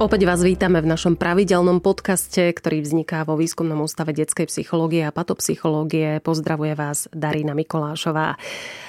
Opäť vás vítame v našom pravidelnom podcaste, ktorý vzniká vo Výskumnom ústave detskej psychológie a patopsychológie. Pozdravuje vás Darina Mikolášová.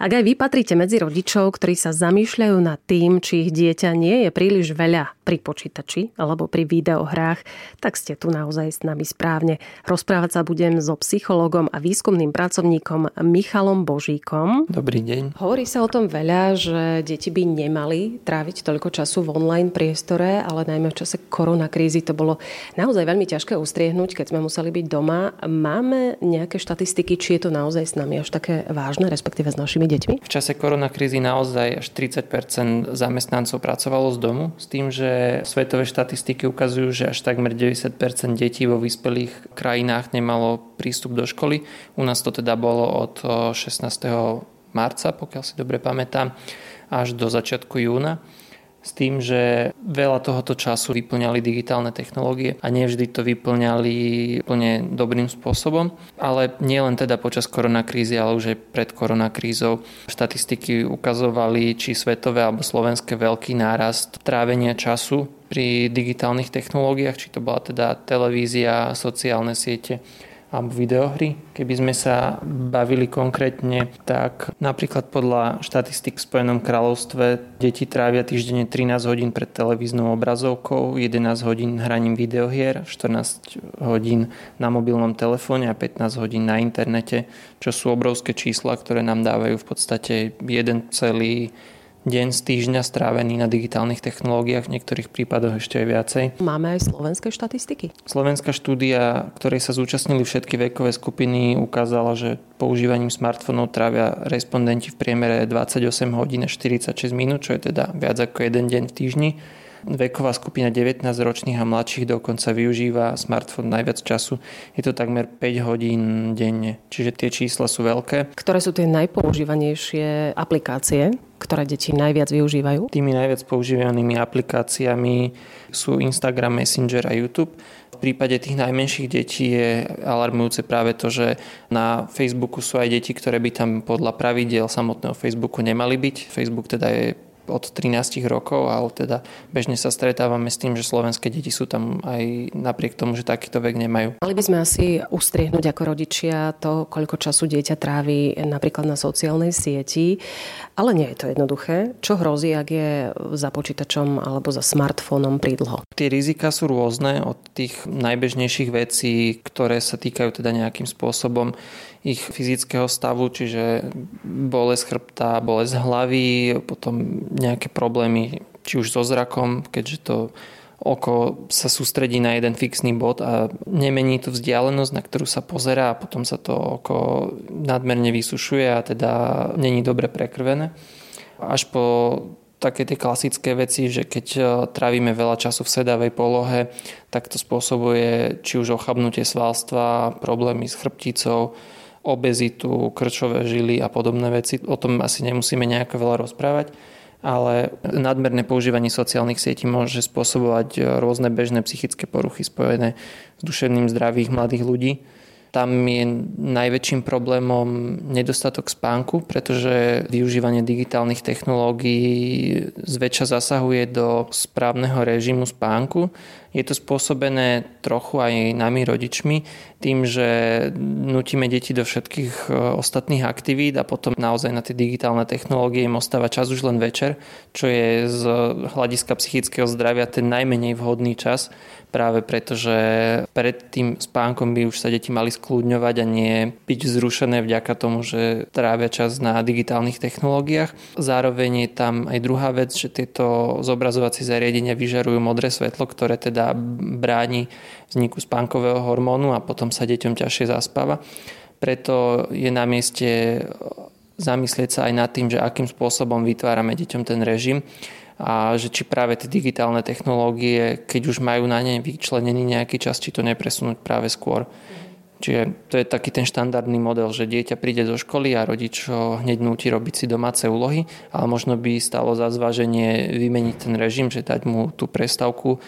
Ak aj vy patríte medzi rodičov, ktorí sa zamýšľajú nad tým, či ich dieťa nie je príliš veľa pri počítači alebo pri videohrách, tak ste tu naozaj s nami správne. Rozprávať sa budem so psychológom a výskumným pracovníkom Michalom Božíkom. Dobrý deň. Hovorí sa o tom veľa, že deti by nemali tráviť toľko času v online priestore, ale najmä v čase koronakrízy to bolo naozaj veľmi ťažké ustriehnúť, keď sme museli byť doma. Máme nejaké štatistiky, či je to naozaj s nami až také vážne, respektíve s našimi deťmi? V čase koronakrízy naozaj až 30% zamestnancov pracovalo z domu, s tým, že svetové štatistiky ukazujú, že až takmer 90% detí vo vyspelých krajinách nemalo prístup do školy. U nás to teda bolo od 16. marca, pokiaľ si dobre pamätám, až do začiatku júna s tým, že veľa tohoto času vyplňali digitálne technológie a nevždy to vyplňali úplne dobrým spôsobom. Ale nie len teda počas koronakrízy, ale už aj pred koronakrízou. Štatistiky ukazovali, či svetové alebo slovenské veľký nárast trávenia času pri digitálnych technológiách, či to bola teda televízia, sociálne siete alebo videohry. Keby sme sa bavili konkrétne, tak napríklad podľa štatistik v Spojenom kráľovstve deti trávia týždenne 13 hodín pred televíznou obrazovkou, 11 hodín hraním videohier, 14 hodín na mobilnom telefóne a 15 hodín na internete, čo sú obrovské čísla, ktoré nám dávajú v podstate jeden celý deň z týždňa strávený na digitálnych technológiách, v niektorých prípadoch ešte aj viacej. Máme aj slovenské štatistiky? Slovenská štúdia, ktorej sa zúčastnili všetky vekové skupiny, ukázala, že používaním smartfónov trávia respondenti v priemere 28 hodín a 46 minút, čo je teda viac ako jeden deň v týždni. Veková skupina 19 ročných a mladších dokonca využíva smartfón najviac času. Je to takmer 5 hodín denne, čiže tie čísla sú veľké. Ktoré sú tie najpoužívanejšie aplikácie, ktoré deti najviac využívajú? Tými najviac používanými aplikáciami sú Instagram, Messenger a YouTube. V prípade tých najmenších detí je alarmujúce práve to, že na Facebooku sú aj deti, ktoré by tam podľa pravidiel samotného Facebooku nemali byť. Facebook teda je od 13 rokov, ale teda bežne sa stretávame s tým, že slovenské deti sú tam aj napriek tomu, že takýto vek nemajú. Mali by sme asi ustriehnúť ako rodičia to, koľko času dieťa trávi napríklad na sociálnej sieti, ale nie je to jednoduché. Čo hrozí, ak je za počítačom alebo za smartfónom prídlho? Tie rizika sú rôzne od tých najbežnejších vecí, ktoré sa týkajú teda nejakým spôsobom ich fyzického stavu, čiže bolesť chrbta, bolesť hlavy, potom nejaké problémy či už so zrakom, keďže to oko sa sústredí na jeden fixný bod a nemení tú vzdialenosť, na ktorú sa pozerá a potom sa to oko nadmerne vysušuje a teda není dobre prekrvené. Až po také tie klasické veci, že keď trávime veľa času v sedavej polohe, tak to spôsobuje či už ochabnutie svalstva, problémy s chrbticou, obezitu, krčové žily a podobné veci. O tom asi nemusíme nejako veľa rozprávať ale nadmerné používanie sociálnych sietí môže spôsobovať rôzne bežné psychické poruchy spojené s duševným zdravím mladých ľudí tam je najväčším problémom nedostatok spánku, pretože využívanie digitálnych technológií zväčša zasahuje do správneho režimu spánku. Je to spôsobené trochu aj nami rodičmi tým, že nutíme deti do všetkých e, ostatných aktivít a potom naozaj na tie digitálne technológie im ostáva čas už len večer, čo je z hľadiska psychického zdravia ten najmenej vhodný čas, práve preto, že pred tým spánkom by už sa deti mali skľudňovať a nie byť vzrušené vďaka tomu, že trávia čas na digitálnych technológiách. Zároveň je tam aj druhá vec, že tieto zobrazovacie zariadenia vyžarujú modré svetlo, ktoré teda bráni vzniku spánkového hormónu a potom sa deťom ťažšie zaspáva. Preto je na mieste zamyslieť sa aj nad tým, že akým spôsobom vytvárame deťom ten režim a že či práve tie digitálne technológie, keď už majú na ne vyčlenený nejaký čas, či to nepresunúť práve skôr. Čiže to je taký ten štandardný model, že dieťa príde do školy a rodič ho hneď núti robiť si domáce úlohy, ale možno by stalo za zváženie vymeniť ten režim, že dať mu tú prestavku,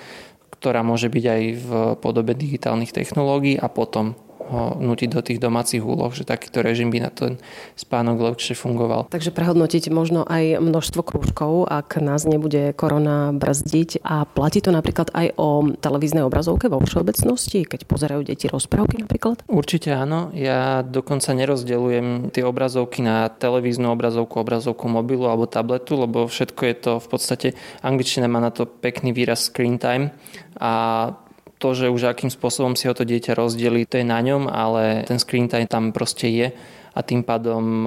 ktorá môže byť aj v podobe digitálnych technológií a potom ho nutiť do tých domácich úloh, že takýto režim by na ten spánok lepšie fungoval. Takže prehodnotiť možno aj množstvo krúžkov, ak nás nebude korona brzdiť. A platí to napríklad aj o televíznej obrazovke vo všeobecnosti, keď pozerajú deti rozprávky napríklad? Určite áno. Ja dokonca nerozdeľujem tie obrazovky na televíznu obrazovku, obrazovku mobilu alebo tabletu, lebo všetko je to v podstate, angličtina má na to pekný výraz screen time a to, že už akým spôsobom si ho to dieťa rozdelí, to je na ňom, ale ten screen time tam proste je a tým pádom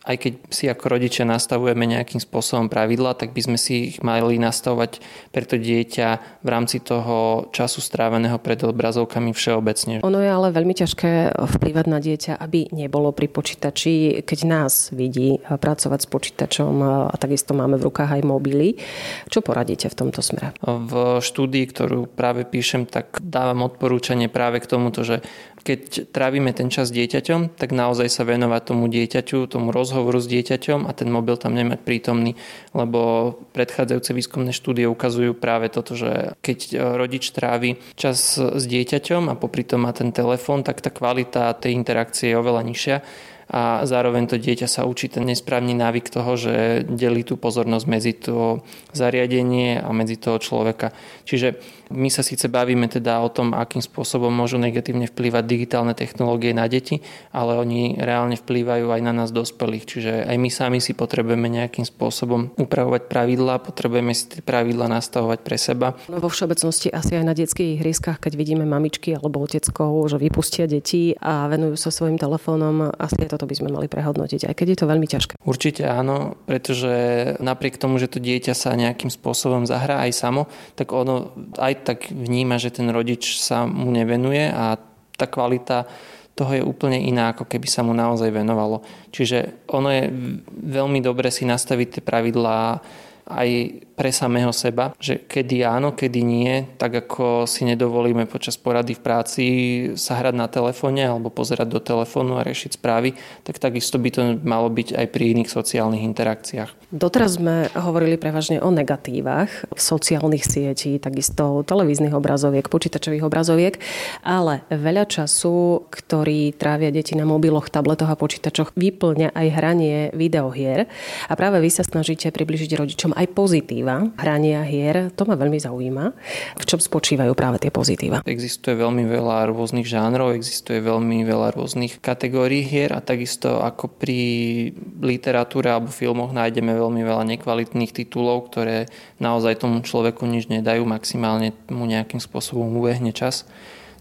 aj keď si ako rodičia nastavujeme nejakým spôsobom pravidla, tak by sme si ich mali nastavovať pre to dieťa v rámci toho času stráveného pred obrazovkami všeobecne. Ono je ale veľmi ťažké vplývať na dieťa, aby nebolo pri počítači, keď nás vidí pracovať s počítačom a takisto máme v rukách aj mobily. Čo poradíte v tomto smere? V štúdii, ktorú práve píšem, tak dávam odporúčanie práve k tomuto, že keď trávime ten čas dieťaťom, tak naozaj sa venovať tomu dieťaťu, tomu rozhovoru rozhovoru s dieťaťom a ten mobil tam nemať prítomný, lebo predchádzajúce výskumné štúdie ukazujú práve toto, že keď e, rodič trávi čas s dieťaťom a popri tom má ten telefón, tak tá kvalita tej interakcie je oveľa nižšia a zároveň to dieťa sa učí ten nesprávny návyk toho, že delí tú pozornosť medzi to zariadenie a medzi toho človeka. Čiže my sa síce bavíme teda o tom, akým spôsobom môžu negatívne vplývať digitálne technológie na deti, ale oni reálne vplývajú aj na nás dospelých. Čiže aj my sami si potrebujeme nejakým spôsobom upravovať pravidlá, potrebujeme si tie pravidlá nastavovať pre seba. No vo všeobecnosti asi aj na detských ihriskách, keď vidíme mamičky alebo oteckov, že vypustia deti a venujú sa svojim telefónom, asi toto by sme mali prehodnotiť, aj keď je to veľmi ťažké. Určite áno, pretože napriek tomu, že to dieťa sa nejakým spôsobom zahrá aj samo, tak ono aj tak vníma, že ten rodič sa mu nevenuje a tá kvalita toho je úplne iná, ako keby sa mu naozaj venovalo. Čiže ono je veľmi dobre si nastaviť tie pravidlá aj pre samého seba, že kedy áno, kedy nie, tak ako si nedovolíme počas porady v práci sa hrať na telefóne alebo pozerať do telefónu a riešiť správy, tak takisto by to malo byť aj pri iných sociálnych interakciách. Doteraz sme hovorili prevažne o negatívach sociálnych sietí, takisto televíznych obrazoviek, počítačových obrazoviek, ale veľa času, ktorý trávia deti na mobiloch, tabletoch a počítačoch, vyplňa aj hranie videohier. A práve vy sa snažíte približiť rodičom aj pozitíva hrania hier. To ma veľmi zaujíma. V čom spočívajú práve tie pozitíva? Existuje veľmi veľa rôznych žánrov, existuje veľmi veľa rôznych kategórií hier a takisto ako pri literatúre alebo filmoch nájdeme veľmi veľa nekvalitných titulov, ktoré naozaj tomu človeku nič nedajú, maximálne mu nejakým spôsobom ubehne čas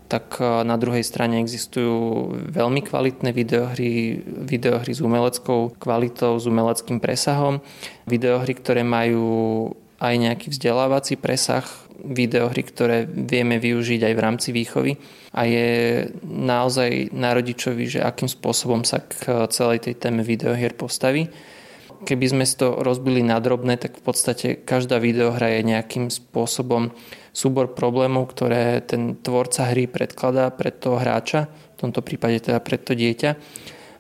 tak e, na druhej strane existujú veľmi kvalitné videohry, videohry s umeleckou kvalitou, s umeleckým presahom, videohry, ktoré majú aj nejaký vzdelávací presah, videohry, ktoré vieme využiť aj v rámci výchovy. A je naozaj na rodičovi, že akým spôsobom sa k celej tej téme videohier postaví. Keby sme to rozbili na drobné, tak v podstate každá videohra je nejakým spôsobom súbor problémov, ktoré ten tvorca hry predkladá pred toho hráča, v tomto prípade teda pred to dieťa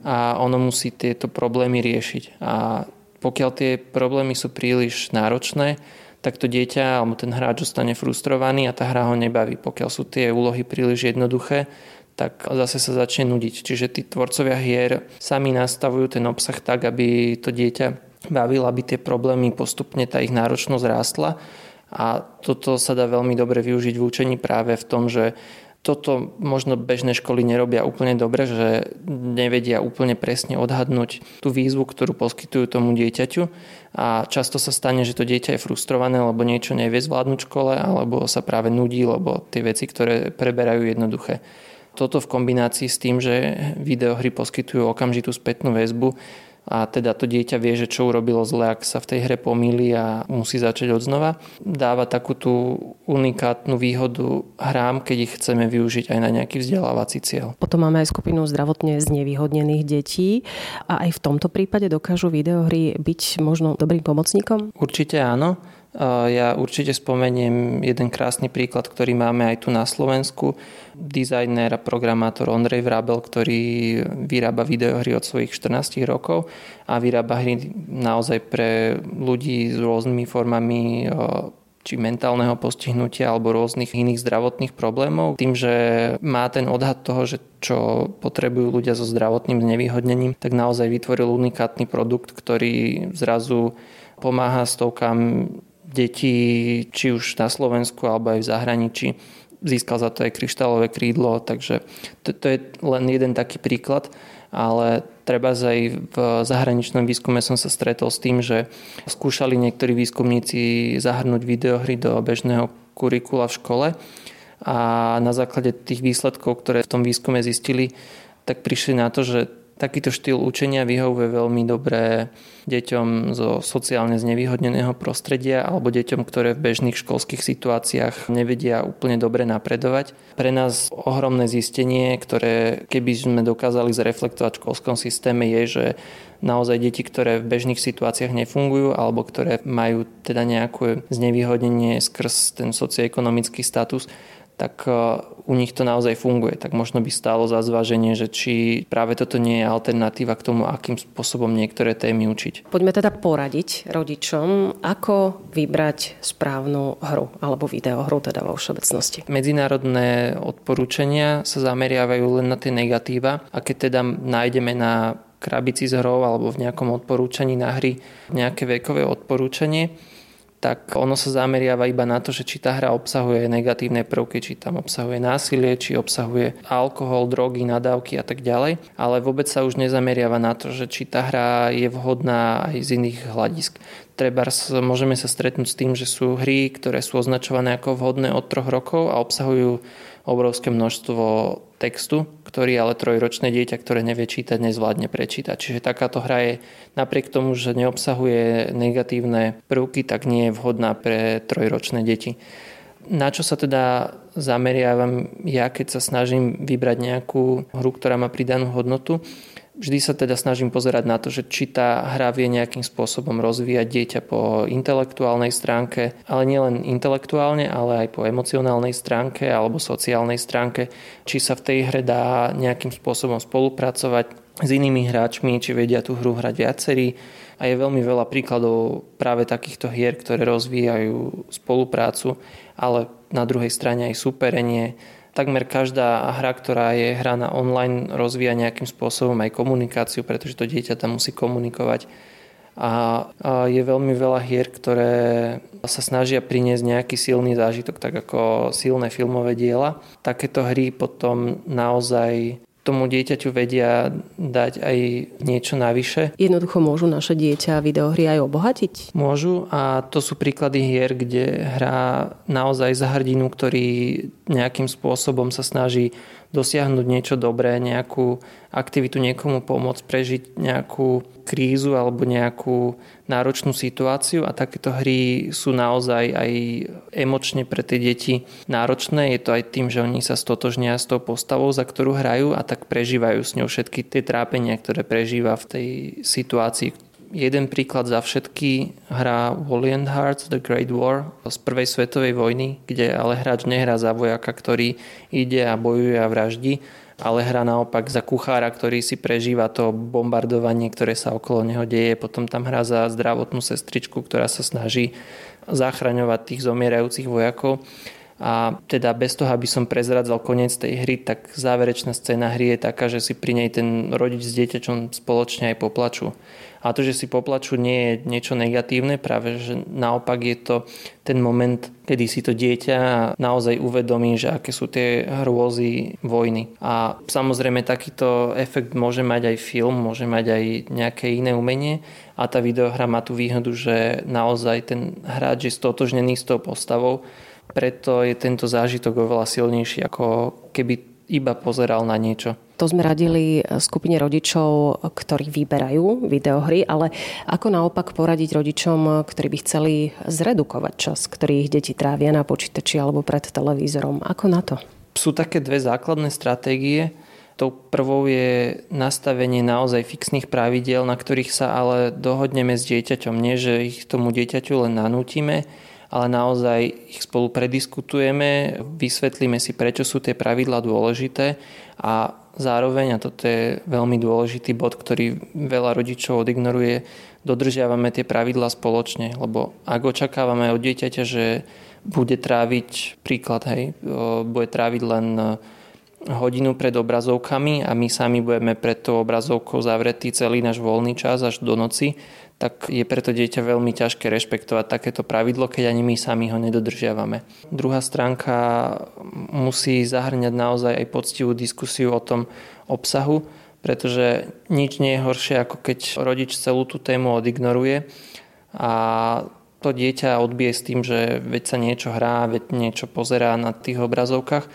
a ono musí tieto problémy riešiť. A pokiaľ tie problémy sú príliš náročné, tak to dieťa alebo ten hráč zostane frustrovaný a tá hra ho nebaví. Pokiaľ sú tie úlohy príliš jednoduché, tak zase sa začne nudiť. Čiže tí tvorcovia hier sami nastavujú ten obsah tak, aby to dieťa bavilo, aby tie problémy postupne tá ich náročnosť rástla a toto sa dá veľmi dobre využiť v učení práve v tom, že toto možno bežné školy nerobia úplne dobre, že nevedia úplne presne odhadnúť tú výzvu, ktorú poskytujú tomu dieťaťu a často sa stane, že to dieťa je frustrované, lebo niečo nevie zvládnuť v škole alebo sa práve nudí, lebo tie veci, ktoré preberajú jednoduché. Toto v kombinácii s tým, že videohry poskytujú okamžitú spätnú väzbu, a teda to dieťa vie, že čo urobilo zle, ak sa v tej hre pomýli a musí začať od znova. Dáva takú tú unikátnu výhodu hrám, keď ich chceme využiť aj na nejaký vzdelávací cieľ. Potom máme aj skupinu zdravotne znevýhodnených detí a aj v tomto prípade dokážu videohry byť možno dobrým pomocníkom? Určite áno. Ja určite spomeniem jeden krásny príklad, ktorý máme aj tu na Slovensku. Dizajner a programátor Ondrej Vrabel, ktorý vyrába videohry od svojich 14 rokov a vyrába hry naozaj pre ľudí s rôznymi formami či mentálneho postihnutia alebo rôznych iných zdravotných problémov. Tým, že má ten odhad toho, že čo potrebujú ľudia so zdravotným znevýhodnením, tak naozaj vytvoril unikátny produkt, ktorý zrazu pomáha stovkám detí, či už na Slovensku alebo aj v zahraničí. Získal za to aj kryštálové krídlo, takže to, to je len jeden taký príklad ale treba aj v zahraničnom výskume som sa stretol s tým, že skúšali niektorí výskumníci zahrnúť videohry do bežného kurikula v škole a na základe tých výsledkov, ktoré v tom výskume zistili, tak prišli na to, že Takýto štýl učenia vyhovuje veľmi dobre deťom zo sociálne znevýhodneného prostredia alebo deťom, ktoré v bežných školských situáciách nevedia úplne dobre napredovať. Pre nás ohromné zistenie, ktoré keby sme dokázali zreflektovať v školskom systéme je, že naozaj deti, ktoré v bežných situáciách nefungujú alebo ktoré majú teda nejaké znevýhodnenie skrz ten socioekonomický status, tak u nich to naozaj funguje. Tak možno by stálo za zváženie, že či práve toto nie je alternatíva k tomu, akým spôsobom niektoré témy učiť. Poďme teda poradiť rodičom, ako vybrať správnu hru alebo videohru teda vo všeobecnosti. Medzinárodné odporúčania sa zameriavajú len na tie negatíva a keď teda nájdeme na krabici z hrou alebo v nejakom odporúčaní na hry nejaké vekové odporúčanie, tak ono sa zameriava iba na to, že či tá hra obsahuje negatívne prvky, či tam obsahuje násilie, či obsahuje alkohol, drogy, nadávky a tak ďalej. Ale vôbec sa už nezameriava na to, že či tá hra je vhodná aj z iných hľadisk. Treba môžeme sa stretnúť s tým, že sú hry, ktoré sú označované ako vhodné od troch rokov a obsahujú obrovské množstvo textu, ktorý ale trojročné dieťa, ktoré nevie čítať, nezvládne prečítať. Čiže takáto hra je napriek tomu, že neobsahuje negatívne prvky, tak nie je vhodná pre trojročné deti. Na čo sa teda zameriavam ja, keď sa snažím vybrať nejakú hru, ktorá má pridanú hodnotu, Vždy sa teda snažím pozerať na to, že či tá hra vie nejakým spôsobom rozvíjať dieťa po intelektuálnej stránke, ale nielen intelektuálne, ale aj po emocionálnej stránke alebo sociálnej stránke, či sa v tej hre dá nejakým spôsobom spolupracovať s inými hráčmi, či vedia tú hru hrať viacerí. A je veľmi veľa príkladov práve takýchto hier, ktoré rozvíjajú spoluprácu, ale na druhej strane aj superenie, takmer každá hra, ktorá je hraná online, rozvíja nejakým spôsobom aj komunikáciu, pretože to dieťa tam musí komunikovať. A, je veľmi veľa hier, ktoré sa snažia priniesť nejaký silný zážitok, tak ako silné filmové diela. Takéto hry potom naozaj tomu dieťaťu vedia dať aj niečo navyše. Jednoducho môžu naše dieťa videohry aj obohatiť? Môžu a to sú príklady hier, kde hrá naozaj za hrdinu, ktorý nejakým spôsobom sa snaží dosiahnuť niečo dobré, nejakú aktivitu niekomu pomôcť prežiť nejakú krízu alebo nejakú náročnú situáciu a takéto hry sú naozaj aj emočne pre tie deti náročné. Je to aj tým, že oni sa stotožnia s tou postavou, za ktorú hrajú a tak prežívajú s ňou všetky tie trápenia, ktoré prežíva v tej situácii, jeden príklad za všetky hra Valiant Hearts The Great War z prvej svetovej vojny, kde ale hráč nehrá za vojaka, ktorý ide a bojuje a vraždí, ale hrá naopak za kuchára, ktorý si prežíva to bombardovanie, ktoré sa okolo neho deje. Potom tam hrá za zdravotnú sestričku, ktorá sa snaží zachraňovať tých zomierajúcich vojakov. A teda bez toho, aby som prezradzal koniec tej hry, tak záverečná scéna hry je taká, že si pri nej ten rodič s dieťačom spoločne aj poplačú. A to, že si poplačú, nie je niečo negatívne, práve že naopak je to ten moment, kedy si to dieťa naozaj uvedomí, že aké sú tie hrôzy vojny. A samozrejme takýto efekt môže mať aj film, môže mať aj nejaké iné umenie a tá videohra má tú výhodu, že naozaj ten hráč je stotožnený s tou postavou, preto je tento zážitok oveľa silnejší, ako keby iba pozeral na niečo. To sme radili skupine rodičov, ktorí vyberajú videohry, ale ako naopak poradiť rodičom, ktorí by chceli zredukovať čas, ktorý ich deti trávia na počítači alebo pred televízorom. Ako na to? Sú také dve základné stratégie. Tou prvou je nastavenie naozaj fixných pravidiel, na ktorých sa ale dohodneme s dieťaťom. Nie, že ich tomu dieťaťu len nanútime, ale naozaj ich spolu prediskutujeme, vysvetlíme si, prečo sú tie pravidlá dôležité a zároveň, a toto je veľmi dôležitý bod, ktorý veľa rodičov odignoruje, dodržiavame tie pravidlá spoločne, lebo ak očakávame od dieťaťa, že bude tráviť, príklad, hej, bude tráviť len hodinu pred obrazovkami a my sami budeme pred tou obrazovkou zavretí celý náš voľný čas až do noci, tak je preto dieťa veľmi ťažké rešpektovať takéto pravidlo, keď ani my sami ho nedodržiavame. Druhá stránka musí zahrňať naozaj aj poctivú diskusiu o tom obsahu, pretože nič nie je horšie, ako keď rodič celú tú tému odignoruje a to dieťa odbije s tým, že veď sa niečo hrá, veď niečo pozerá na tých obrazovkách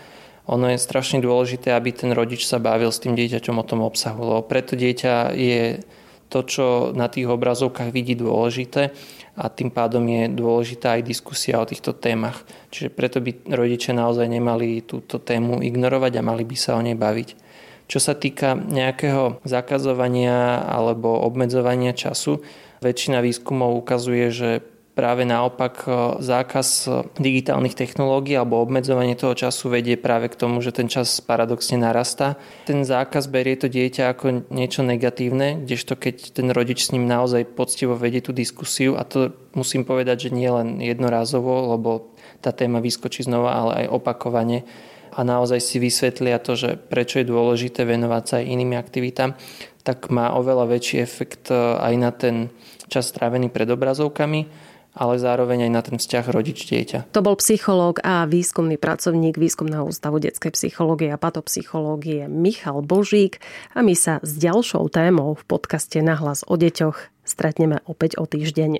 ono je strašne dôležité, aby ten rodič sa bavil s tým dieťaťom o tom obsahu, lebo preto dieťa je to, čo na tých obrazovkách vidí dôležité a tým pádom je dôležitá aj diskusia o týchto témach. Čiže preto by rodičia naozaj nemali túto tému ignorovať a mali by sa o nej baviť. Čo sa týka nejakého zakazovania alebo obmedzovania času, väčšina výskumov ukazuje, že práve naopak e, zákaz e, digitálnych technológií alebo obmedzovanie toho času vedie práve k tomu, že ten čas paradoxne narastá. Ten zákaz berie to dieťa ako niečo negatívne, kdežto keď ten rodič s ním naozaj poctivo vedie tú diskusiu a to musím povedať, že nie len jednorázovo, lebo tá téma vyskočí znova, ale aj opakovane a naozaj si vysvetlia to, že prečo je dôležité venovať sa aj iným aktivitám, tak má oveľa väčší efekt e, aj na ten čas strávený pred obrazovkami ale zároveň aj na ten vzťah rodič-dieťa. To bol psychológ a výskumný pracovník Výskumného ústavu detskej psychológie a patopsychológie Michal Božík a my sa s ďalšou témou v podcaste Nahlas o deťoch stretneme opäť o týždeň.